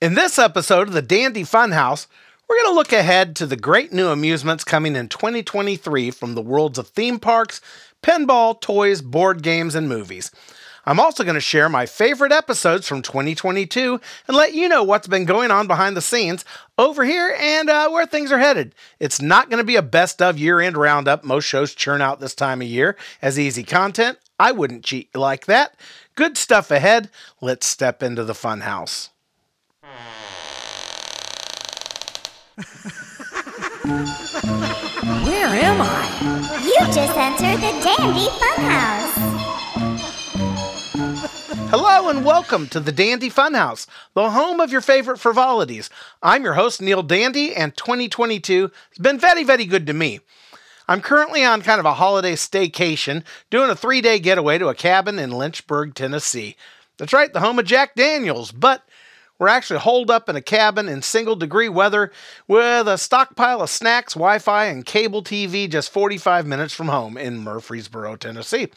In this episode of the Dandy Funhouse, we're going to look ahead to the great new amusements coming in 2023 from the worlds of theme parks, pinball, toys, board games, and movies. I'm also going to share my favorite episodes from 2022 and let you know what's been going on behind the scenes over here and uh, where things are headed. It's not going to be a best of year end roundup most shows churn out this time of year as easy content. I wouldn't cheat like that. Good stuff ahead. Let's step into the funhouse. Where am I? You just entered the Dandy Funhouse. Hello and welcome to the Dandy Funhouse, the home of your favorite frivolities. I'm your host, Neil Dandy, and 2022 has been very, very good to me. I'm currently on kind of a holiday staycation, doing a three day getaway to a cabin in Lynchburg, Tennessee. That's right, the home of Jack Daniels, but we're actually holed up in a cabin in single degree weather with a stockpile of snacks, Wi Fi, and cable TV just 45 minutes from home in Murfreesboro, Tennessee.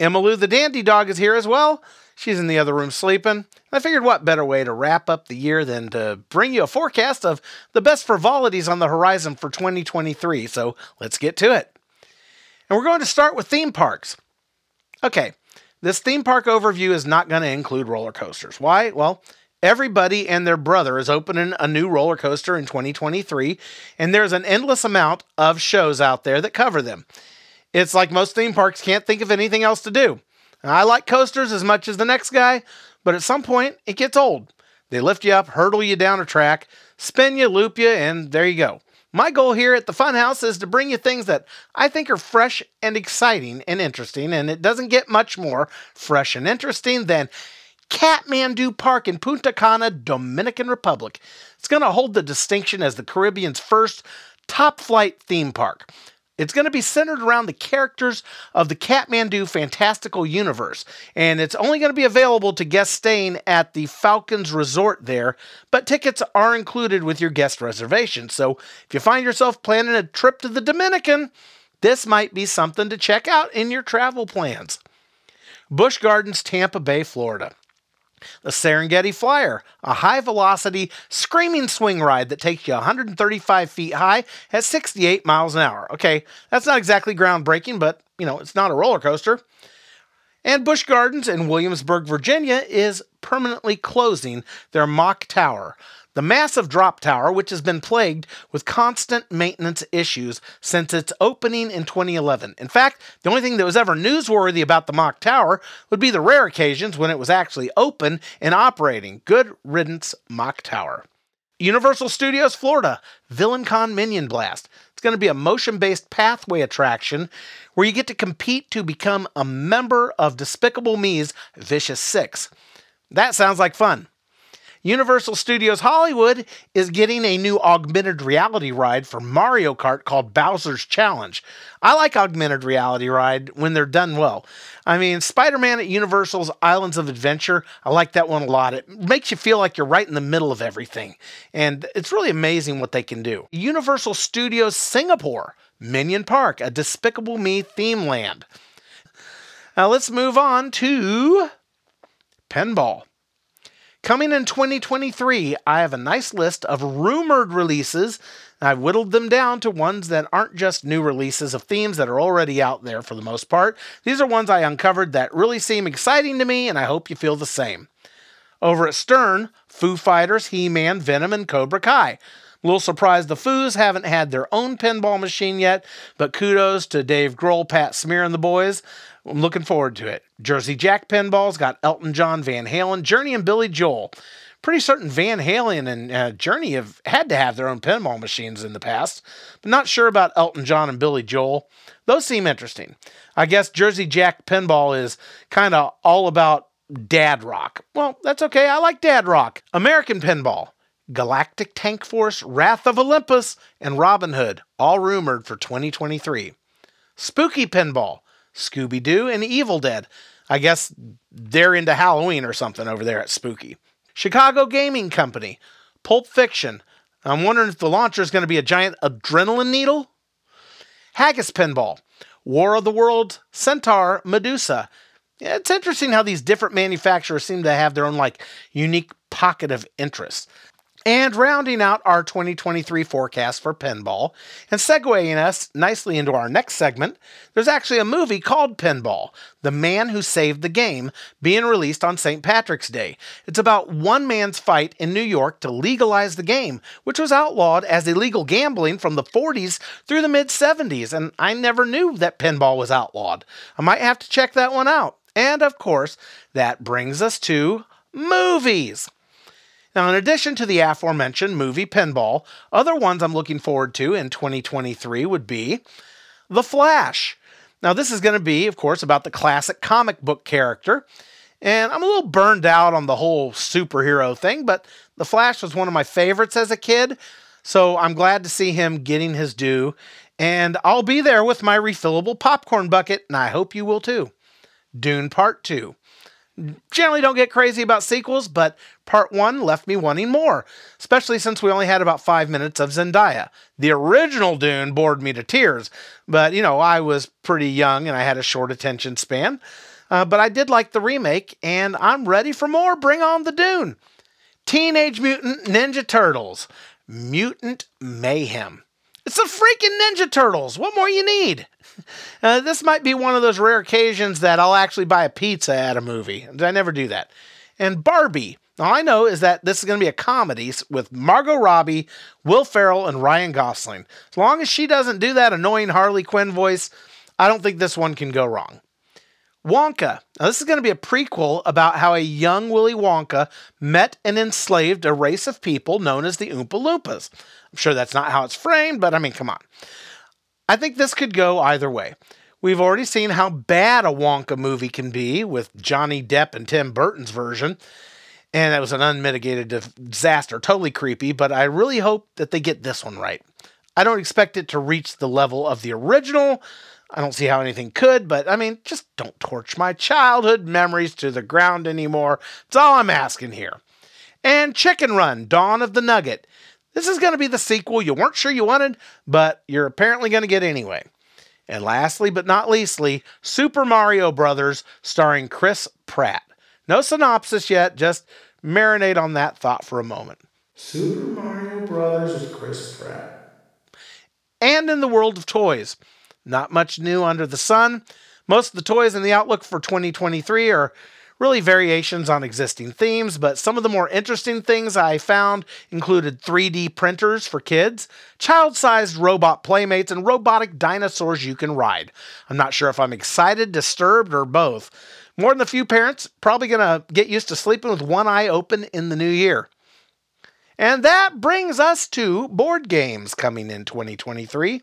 Emmylou the Dandy Dog is here as well. She's in the other room sleeping. I figured what better way to wrap up the year than to bring you a forecast of the best frivolities on the horizon for 2023. So let's get to it. And we're going to start with theme parks. Okay, this theme park overview is not going to include roller coasters. Why? Well, everybody and their brother is opening a new roller coaster in 2023, and there's an endless amount of shows out there that cover them. It's like most theme parks can't think of anything else to do. I like coasters as much as the next guy, but at some point it gets old. They lift you up, hurdle you down a track, spin you, loop you, and there you go. My goal here at the Funhouse is to bring you things that I think are fresh and exciting and interesting, and it doesn't get much more fresh and interesting than Katmandu Park in Punta Cana, Dominican Republic. It's going to hold the distinction as the Caribbean's first top flight theme park. It's going to be centered around the characters of the Katmandu fantastical universe, and it's only going to be available to guests staying at the Falcons Resort there, but tickets are included with your guest reservation. So if you find yourself planning a trip to the Dominican, this might be something to check out in your travel plans. Busch Gardens, Tampa Bay, Florida. The Serengeti Flyer, a high velocity screaming swing ride that takes you 135 feet high at 68 miles an hour. Okay, that's not exactly groundbreaking, but you know, it's not a roller coaster. And Busch Gardens in Williamsburg, Virginia is permanently closing their Mach Tower, the massive drop tower, which has been plagued with constant maintenance issues since its opening in 2011. In fact, the only thing that was ever newsworthy about the Mach Tower would be the rare occasions when it was actually open and operating. Good riddance, Mach Tower. Universal Studios Florida, VillainCon Minion Blast. It's going to be a motion based pathway attraction where you get to compete to become a member of Despicable Me's Vicious Six. That sounds like fun. Universal Studios Hollywood is getting a new augmented reality ride for Mario Kart called Bowser's Challenge. I like augmented reality ride when they're done well. I mean, Spider-Man at Universal's Islands of Adventure, I like that one a lot. It makes you feel like you're right in the middle of everything. And it's really amazing what they can do. Universal Studios Singapore, Minion Park, a Despicable Me theme land. Now let's move on to Pinball. Coming in 2023, I have a nice list of rumored releases. I've whittled them down to ones that aren't just new releases of themes that are already out there for the most part. These are ones I uncovered that really seem exciting to me, and I hope you feel the same. Over at Stern, Foo Fighters, He Man, Venom, and Cobra Kai. A little surprised the Foos haven't had their own pinball machine yet, but kudos to Dave Grohl, Pat Smear, and the boys. I'm looking forward to it. Jersey Jack pinballs got Elton John, Van Halen, Journey, and Billy Joel. Pretty certain Van Halen and uh, Journey have had to have their own pinball machines in the past, but not sure about Elton John and Billy Joel. Those seem interesting. I guess Jersey Jack pinball is kind of all about dad rock. Well, that's okay. I like dad rock. American pinball. Galactic Tank Force, Wrath of Olympus, and Robin Hood, all rumored for 2023. Spooky Pinball, Scooby Doo, and Evil Dead. I guess they're into Halloween or something over there at Spooky. Chicago Gaming Company, Pulp Fiction. I'm wondering if the launcher is going to be a giant adrenaline needle. Haggis Pinball, War of the Worlds, Centaur, Medusa. Yeah, it's interesting how these different manufacturers seem to have their own like unique pocket of interest. And rounding out our 2023 forecast for pinball and segueing us nicely into our next segment, there's actually a movie called Pinball The Man Who Saved the Game, being released on St. Patrick's Day. It's about one man's fight in New York to legalize the game, which was outlawed as illegal gambling from the 40s through the mid 70s, and I never knew that pinball was outlawed. I might have to check that one out. And of course, that brings us to movies. Now, in addition to the aforementioned movie Pinball, other ones I'm looking forward to in 2023 would be The Flash. Now, this is going to be, of course, about the classic comic book character. And I'm a little burned out on the whole superhero thing, but The Flash was one of my favorites as a kid. So I'm glad to see him getting his due. And I'll be there with my refillable popcorn bucket, and I hope you will too. Dune Part 2. Generally don't get crazy about sequels, but part one left me wanting more, especially since we only had about five minutes of Zendaya. The original Dune bored me to tears, but you know, I was pretty young and I had a short attention span. Uh, but I did like the remake, and I'm ready for more. Bring on the Dune. Teenage Mutant Ninja Turtles. Mutant Mayhem. It's the freaking Ninja Turtles. What more you need? Uh, this might be one of those rare occasions that I'll actually buy a pizza at a movie. I never do that. And Barbie. All I know is that this is going to be a comedy with Margot Robbie, Will Ferrell, and Ryan Gosling. As long as she doesn't do that annoying Harley Quinn voice, I don't think this one can go wrong. Wonka. Now, this is going to be a prequel about how a young Willy Wonka met and enslaved a race of people known as the Oompa Loompas. I'm sure that's not how it's framed, but I mean, come on. I think this could go either way. We've already seen how bad a Wonka movie can be with Johnny Depp and Tim Burton's version, and that was an unmitigated disaster, totally creepy, but I really hope that they get this one right. I don't expect it to reach the level of the original. I don't see how anything could, but I mean, just don't torch my childhood memories to the ground anymore. That's all I'm asking here. And Chicken Run Dawn of the Nugget. This is going to be the sequel you weren't sure you wanted, but you're apparently going to get anyway. And lastly, but not leastly, Super Mario Brothers starring Chris Pratt. No synopsis yet, just marinate on that thought for a moment. Super Mario Brothers with Chris Pratt. And in the world of toys, not much new under the sun. Most of the toys in the outlook for 2023 are really variations on existing themes, but some of the more interesting things I found included 3D printers for kids, child sized robot playmates, and robotic dinosaurs you can ride. I'm not sure if I'm excited, disturbed, or both. More than a few parents, probably gonna get used to sleeping with one eye open in the new year. And that brings us to board games coming in 2023.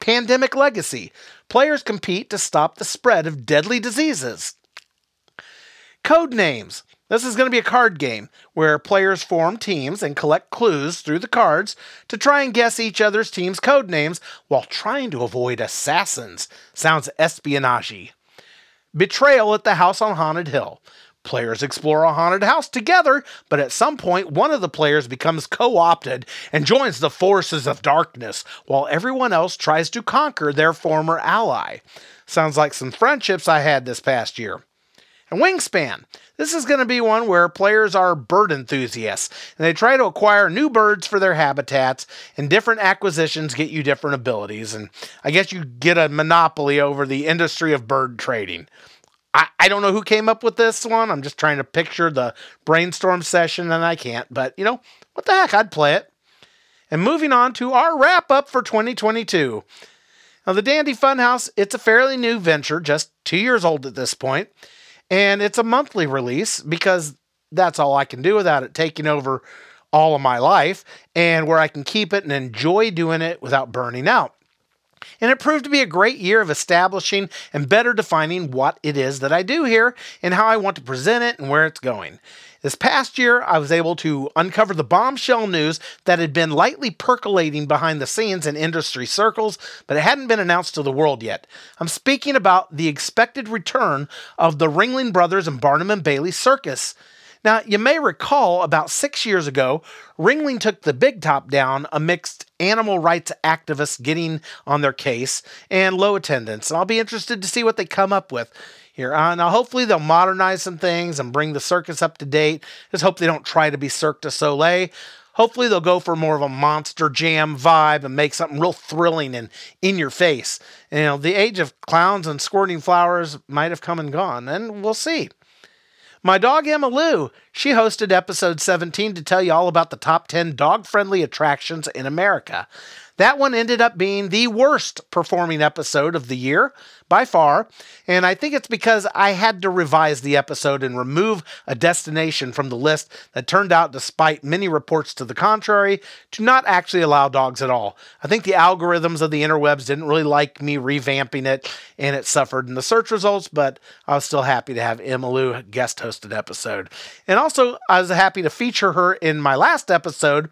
Pandemic Legacy. Players compete to stop the spread of deadly diseases. Code names. This is going to be a card game where players form teams and collect clues through the cards to try and guess each other's team's code names while trying to avoid assassins. Sounds espionage. Betrayal at the House on Haunted Hill. Players explore a haunted house together, but at some point, one of the players becomes co opted and joins the forces of darkness, while everyone else tries to conquer their former ally. Sounds like some friendships I had this past year. And Wingspan. This is going to be one where players are bird enthusiasts and they try to acquire new birds for their habitats, and different acquisitions get you different abilities. And I guess you get a monopoly over the industry of bird trading. I, I don't know who came up with this one. I'm just trying to picture the brainstorm session and I can't, but you know, what the heck? I'd play it. And moving on to our wrap up for 2022. Now, the Dandy Funhouse, it's a fairly new venture, just two years old at this point. And it's a monthly release because that's all I can do without it taking over all of my life and where I can keep it and enjoy doing it without burning out. And it proved to be a great year of establishing and better defining what it is that I do here and how I want to present it and where it's going. This past year, I was able to uncover the bombshell news that had been lightly percolating behind the scenes in industry circles, but it hadn't been announced to the world yet. I'm speaking about the expected return of the Ringling Brothers and Barnum and Bailey Circus. Now, you may recall about six years ago, Ringling took the big top down amidst animal rights activists getting on their case and low attendance. And I'll be interested to see what they come up with. here. Uh, now, hopefully, they'll modernize some things and bring the circus up to date. Just hope they don't try to be Cirque du Soleil. Hopefully, they'll go for more of a monster jam vibe and make something real thrilling and in your face. You know, the age of clowns and squirting flowers might have come and gone, and we'll see. My dog Emma Lou, she hosted episode 17 to tell you all about the top 10 dog friendly attractions in America. That one ended up being the worst performing episode of the year by far, and I think it's because I had to revise the episode and remove a destination from the list that turned out, despite many reports to the contrary, to not actually allow dogs at all. I think the algorithms of the interwebs didn't really like me revamping it, and it suffered in the search results, but I was still happy to have Emma Lou guest hosted episode. And also, I was happy to feature her in my last episode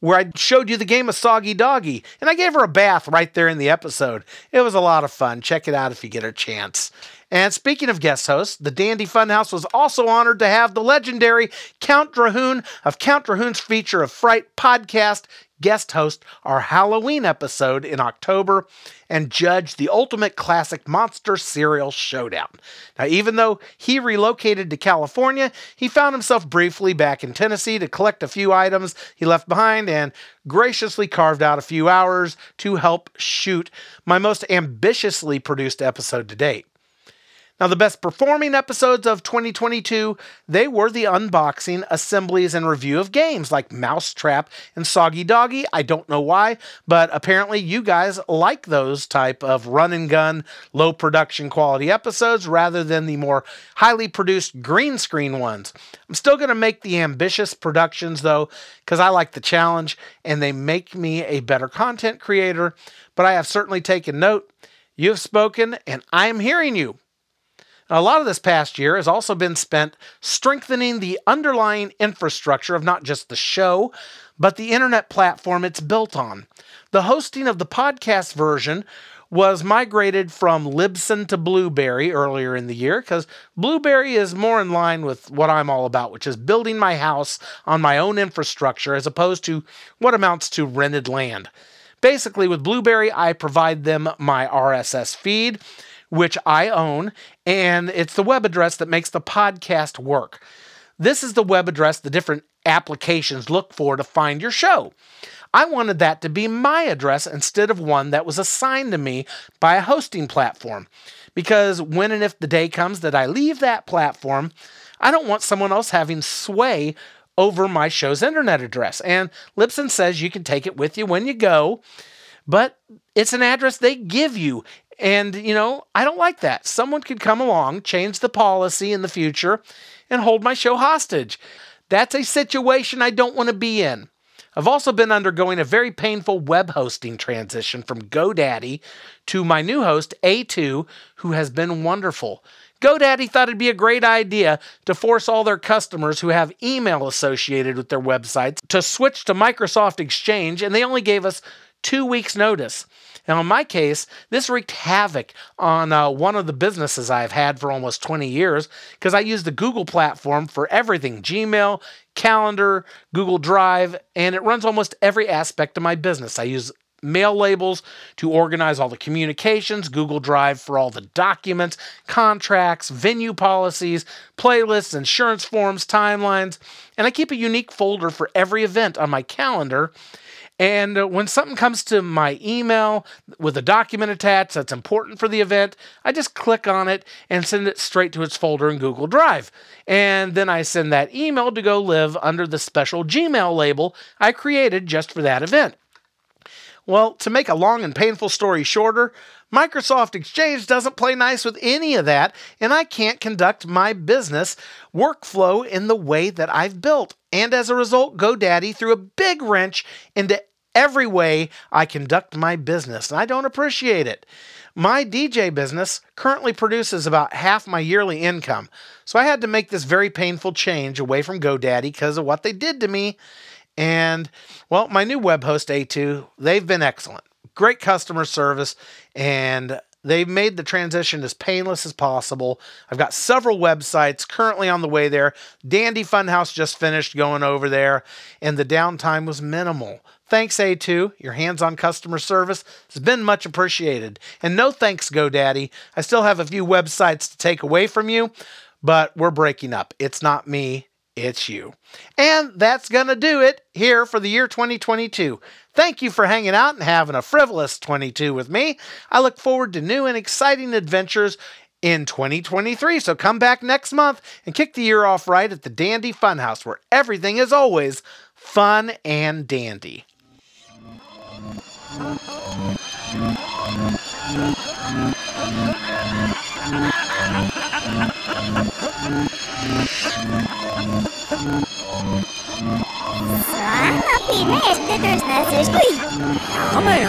where I showed you the game of Soggy Doggy, and I gave her a bath right there in the episode. It was a lot of fun. Check it out if you get a chance. And speaking of guest hosts, the Dandy Funhouse was also honored to have the legendary Count Drahoon of Count Drahoon's Feature of Fright podcast guest host our Halloween episode in October and judge the ultimate classic monster serial showdown. Now, even though he relocated to California, he found himself briefly back in Tennessee to collect a few items he left behind and graciously carved out a few hours to help shoot my most ambitiously produced episode to date. Now, the best performing episodes of 2022, they were the unboxing, assemblies, and review of games like Mousetrap and Soggy Doggy. I don't know why, but apparently you guys like those type of run and gun, low production quality episodes rather than the more highly produced green screen ones. I'm still going to make the ambitious productions though, because I like the challenge and they make me a better content creator. But I have certainly taken note. You have spoken, and I am hearing you. A lot of this past year has also been spent strengthening the underlying infrastructure of not just the show, but the internet platform it's built on. The hosting of the podcast version was migrated from Libsyn to Blubrry earlier in the year because Blubrry is more in line with what I'm all about, which is building my house on my own infrastructure as opposed to what amounts to rented land. Basically, with Blubrry, I provide them my RSS feed which I own, and it's the web address that makes the podcast work. This is the web address the different applications look for to find your show. I wanted that to be my address instead of one that was assigned to me by a hosting platform. Because when and if the day comes that I leave that platform, I don't want someone else having sway over my show's internet address. And Libsyn says you can take it with you when you go, but it's an address they give you. And, you know, I don't like that. Someone could come along, change the policy in the future, and hold my show hostage. That's a situation I don't want to be in. I've also been undergoing a very painful web hosting transition from GoDaddy to my new host, A2, who has been wonderful. GoDaddy thought it'd be a great idea to force all their customers who have email associated with their websites to switch to Microsoft Exchange, and they only gave us two weeks' notice. Now, in my case, this wreaked havoc on uh, one of the businesses I've had for almost 20 years because I use the Google platform for everything Gmail, Calendar, Google Drive, and it runs almost every aspect of my business. I use mail labels to organize all the communications, Google Drive for all the documents, contracts, venue policies, playlists, insurance forms, timelines, and I keep a unique folder for every event on my calendar. And uh, when something comes to my email with a document attached that's important for the event, I just click on it and send it straight to its folder in Google Drive. And then I send that email to go live under the special Gmail label I created just for that event. Well, to make a long and painful story shorter, Microsoft Exchange doesn't play nice with any of that, and I can't conduct my business workflow in the way that I've built. And as a result, GoDaddy threw a big wrench into every way I conduct my business, and I don't appreciate it. My DJ business currently produces about half my yearly income, so I had to make this very painful change away from GoDaddy because of what they did to me. And, well, my new web host, A2, they've been excellent. Great customer service, and They've made the transition as painless as possible. I've got several websites currently on the way there. Dandy Funhouse just finished going over there, and the downtime was minimal. Thanks, A2. Your hands on customer service has been much appreciated. And no thanks, GoDaddy. I still have a few websites to take away from you, but we're breaking up. It's not me, it's you. And that's going to do it here for the year 2022. Thank you for hanging out and having a frivolous 22 with me. I look forward to new and exciting adventures in 2023. So come back next month and kick the year off right at the Dandy Funhouse, where everything is always fun and dandy. Só na pina este dos nascos. Ui! Calma aí,